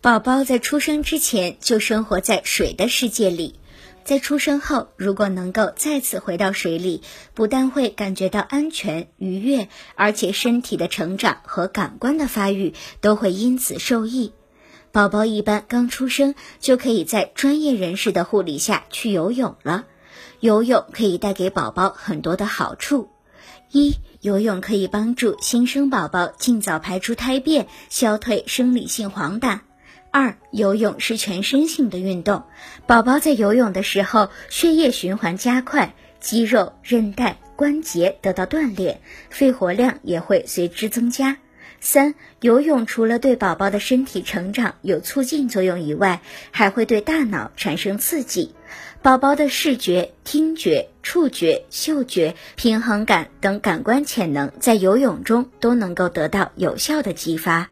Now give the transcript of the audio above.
宝宝在出生之前就生活在水的世界里，在出生后如果能够再次回到水里，不但会感觉到安全愉悦，而且身体的成长和感官的发育都会因此受益。宝宝一般刚出生就可以在专业人士的护理下去游泳了。游泳可以带给宝宝很多的好处：一、游泳可以帮助新生宝宝尽早排出胎便，消退生理性黄疸；二、游泳是全身性的运动，宝宝在游泳的时候，血液循环加快，肌肉、韧带、关节得到锻炼，肺活量也会随之增加。三、游泳除了对宝宝的身体成长有促进作用以外，还会对大脑产生刺激，宝宝的视觉、听觉、触觉、嗅觉、平衡感等感官潜能在游泳中都能够得到有效的激发。